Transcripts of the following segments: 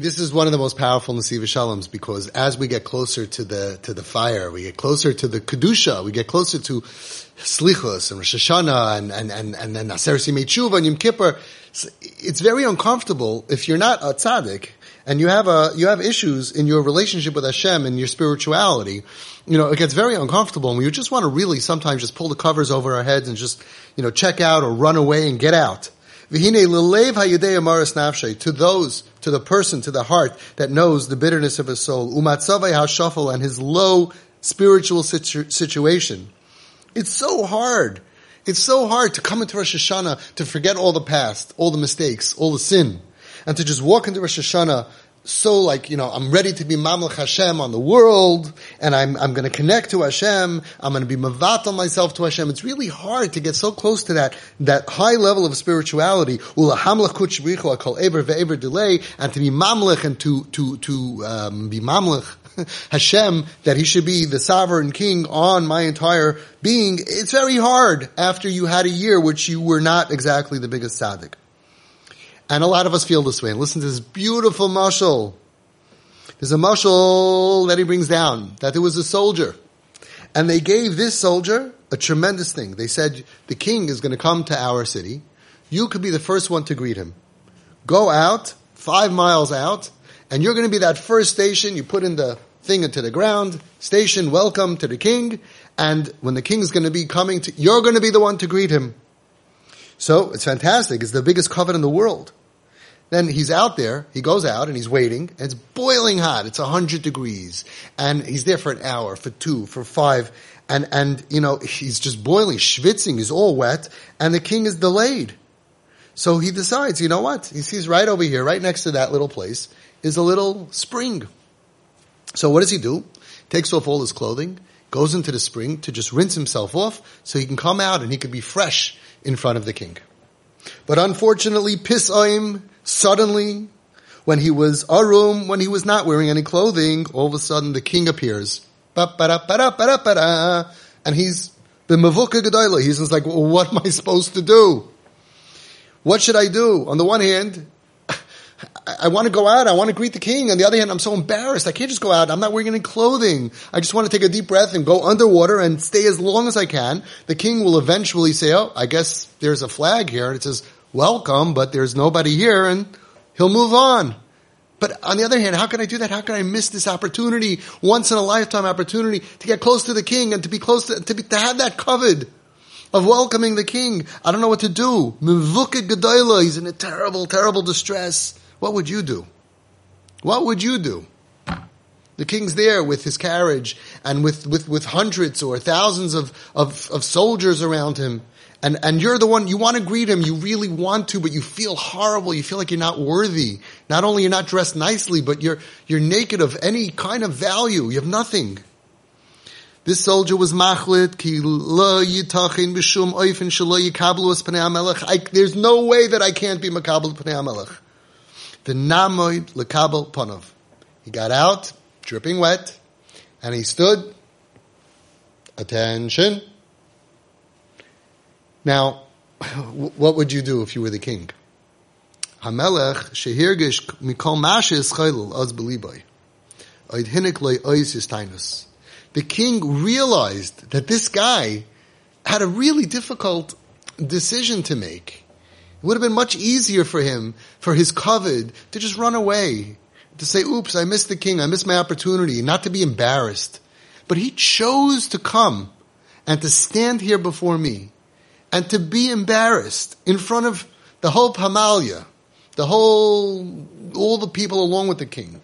This is one of the most powerful Nesivas Shaloms because as we get closer to the to the fire, we get closer to the kedusha, we get closer to Slichos and Rosh Hashanah and and and and then Aseres Yemei and Yom Kippur. It's very uncomfortable if you're not a tzaddik and you have a you have issues in your relationship with Hashem and your spirituality. You know, it gets very uncomfortable, and we just want to really sometimes just pull the covers over our heads and just you know check out or run away and get out. To those, to the person, to the heart that knows the bitterness of his soul, umatzavay and his low spiritual situ- situation. It's so hard. It's so hard to come into Rosh Hashanah to forget all the past, all the mistakes, all the sin, and to just walk into Rosh Hashanah so like, you know, I'm ready to be Mamlech Hashem on the world, and I'm, I'm gonna connect to Hashem, I'm gonna be Mavat on myself to Hashem. It's really hard to get so close to that, that high level of spirituality, delay, and to be Mamlech and to, to, to, um, be Mamlech, Hashem, that he should be the sovereign king on my entire being, it's very hard after you had a year which you were not exactly the biggest tzaddik. And a lot of us feel this way. And listen to this beautiful mashal. There's a mashal that he brings down, that there was a soldier. And they gave this soldier a tremendous thing. They said, the king is going to come to our city. You could be the first one to greet him. Go out, five miles out, and you're going to be that first station. You put in the thing into the ground, station, welcome to the king. And when the king is going to be coming to, you're going to be the one to greet him. So it's fantastic. It's the biggest covenant in the world. Then he's out there, he goes out and he's waiting, and it's boiling hot, it's 100 degrees, and he's there for an hour, for two, for five, and, and, you know, he's just boiling, schwitzing, he's all wet, and the king is delayed. So he decides, you know what? He sees right over here, right next to that little place, is a little spring. So what does he do? Takes off all his clothing, goes into the spring to just rinse himself off so he can come out and he can be fresh in front of the king. But unfortunately, Pisaim Suddenly, when he was arum, when he was not wearing any clothing, all of a sudden the king appears. And he's the mavuka gedayla. He's just like, well, what am I supposed to do? What should I do? On the one hand, I want to go out. I want to greet the king. On the other hand, I'm so embarrassed. I can't just go out. I'm not wearing any clothing. I just want to take a deep breath and go underwater and stay as long as I can. The king will eventually say, oh, I guess there's a flag here. And it says, welcome, but there's nobody here and he'll move on. But on the other hand, how can I do that? How can I miss this opportunity, once in a lifetime opportunity to get close to the king and to be close to, to, be, to have that covered of welcoming the king? I don't know what to do. Mivukit Gedoyla, he's in a terrible, terrible distress. What would you do? What would you do? The king's there with his carriage and with, with, with hundreds or thousands of, of, of soldiers around him. And, and you're the one, you want to greet him, you really want to, but you feel horrible, you feel like you're not worthy. Not only you're not dressed nicely, but you're, you're naked of any kind of value, you have nothing. This soldier was machlit, ki lo yitachin b'shum oifen shalo yikablu es pnei There's no way that I can't be makabel pnei. The namoid lekabel ponov. He got out, dripping wet, and he stood, attention, now, what would you do if you were the king? Hamelech shehirgish mikol mashis chaylul beliboy. Loy. The king realized that this guy had a really difficult decision to make. It would have been much easier for him, for his covet, to just run away. To say, oops, I missed the king, I missed my opportunity, not to be embarrassed. But he chose to come and to stand here before me and to be embarrassed in front of the whole Pamalia, the whole, all the people along with the king.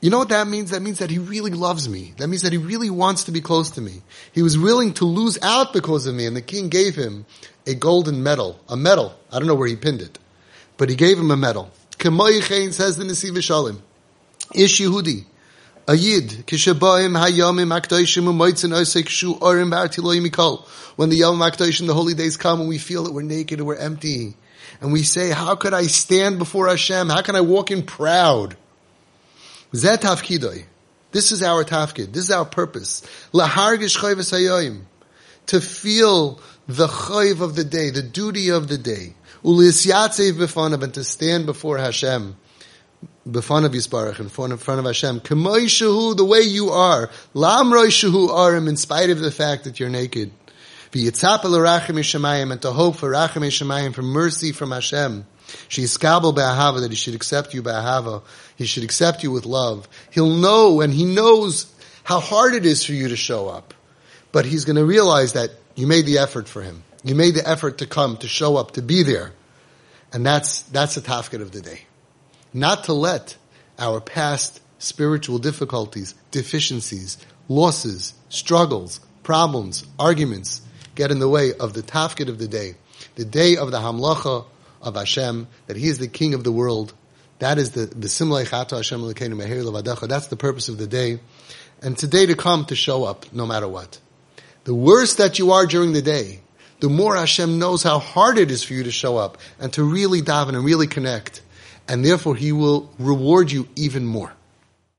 You know what that means? That means that he really loves me. That means that he really wants to be close to me. He was willing to lose out because of me, and the king gave him a golden medal, a medal. I don't know where he pinned it, but he gave him a medal. Kemoyichein says the Nesiv Shalom. Ish Yehudi. A yid, kishabayim hayamim akdoshim umoitzin osek shu orim ba'atiloy mikol. When the Yom Akdoshim, the holy days come and we feel that we're naked and we're empty. And we say, how could I stand before Hashem? How can I walk in proud? Zet tafkidoi. This is our tafkid. This is our purpose. Lahargish chayvus hayoyim. To feel the chayv of the day, the duty of the day. Ulisyatzev b'fanav, and to stand before Hashem. Befront of Yisbarach, in front of, Hashem, K'moi shehu, the way you are, lam roi shehu arim, in spite of the fact that you're naked. And to hope for rachim yishamayim, for mercy from Hashem. Sheyiskabel be'ahava, that he should accept you be'ahava. He should accept you with love. He'll know, and he knows how hard it is for you to show up. But he's going to realize that you made the effort for him. You made the effort to come, to show up, to be there. And that's, that's the tafkid of the day. Not to let our past spiritual difficulties, deficiencies, losses, struggles, problems, arguments get in the way of the tafkid of the day. The day of the hamlacha of Hashem, that He is the King of the world. That is the, the Simlei Chato Hashem Lekeinu Meher Levadecha. That's the purpose of the day. And today to come to show up no matter what. The worse that you are during the day, the more Hashem knows how hard it is for you to show up and to really daven and really connect. And therefore He will reward you even more.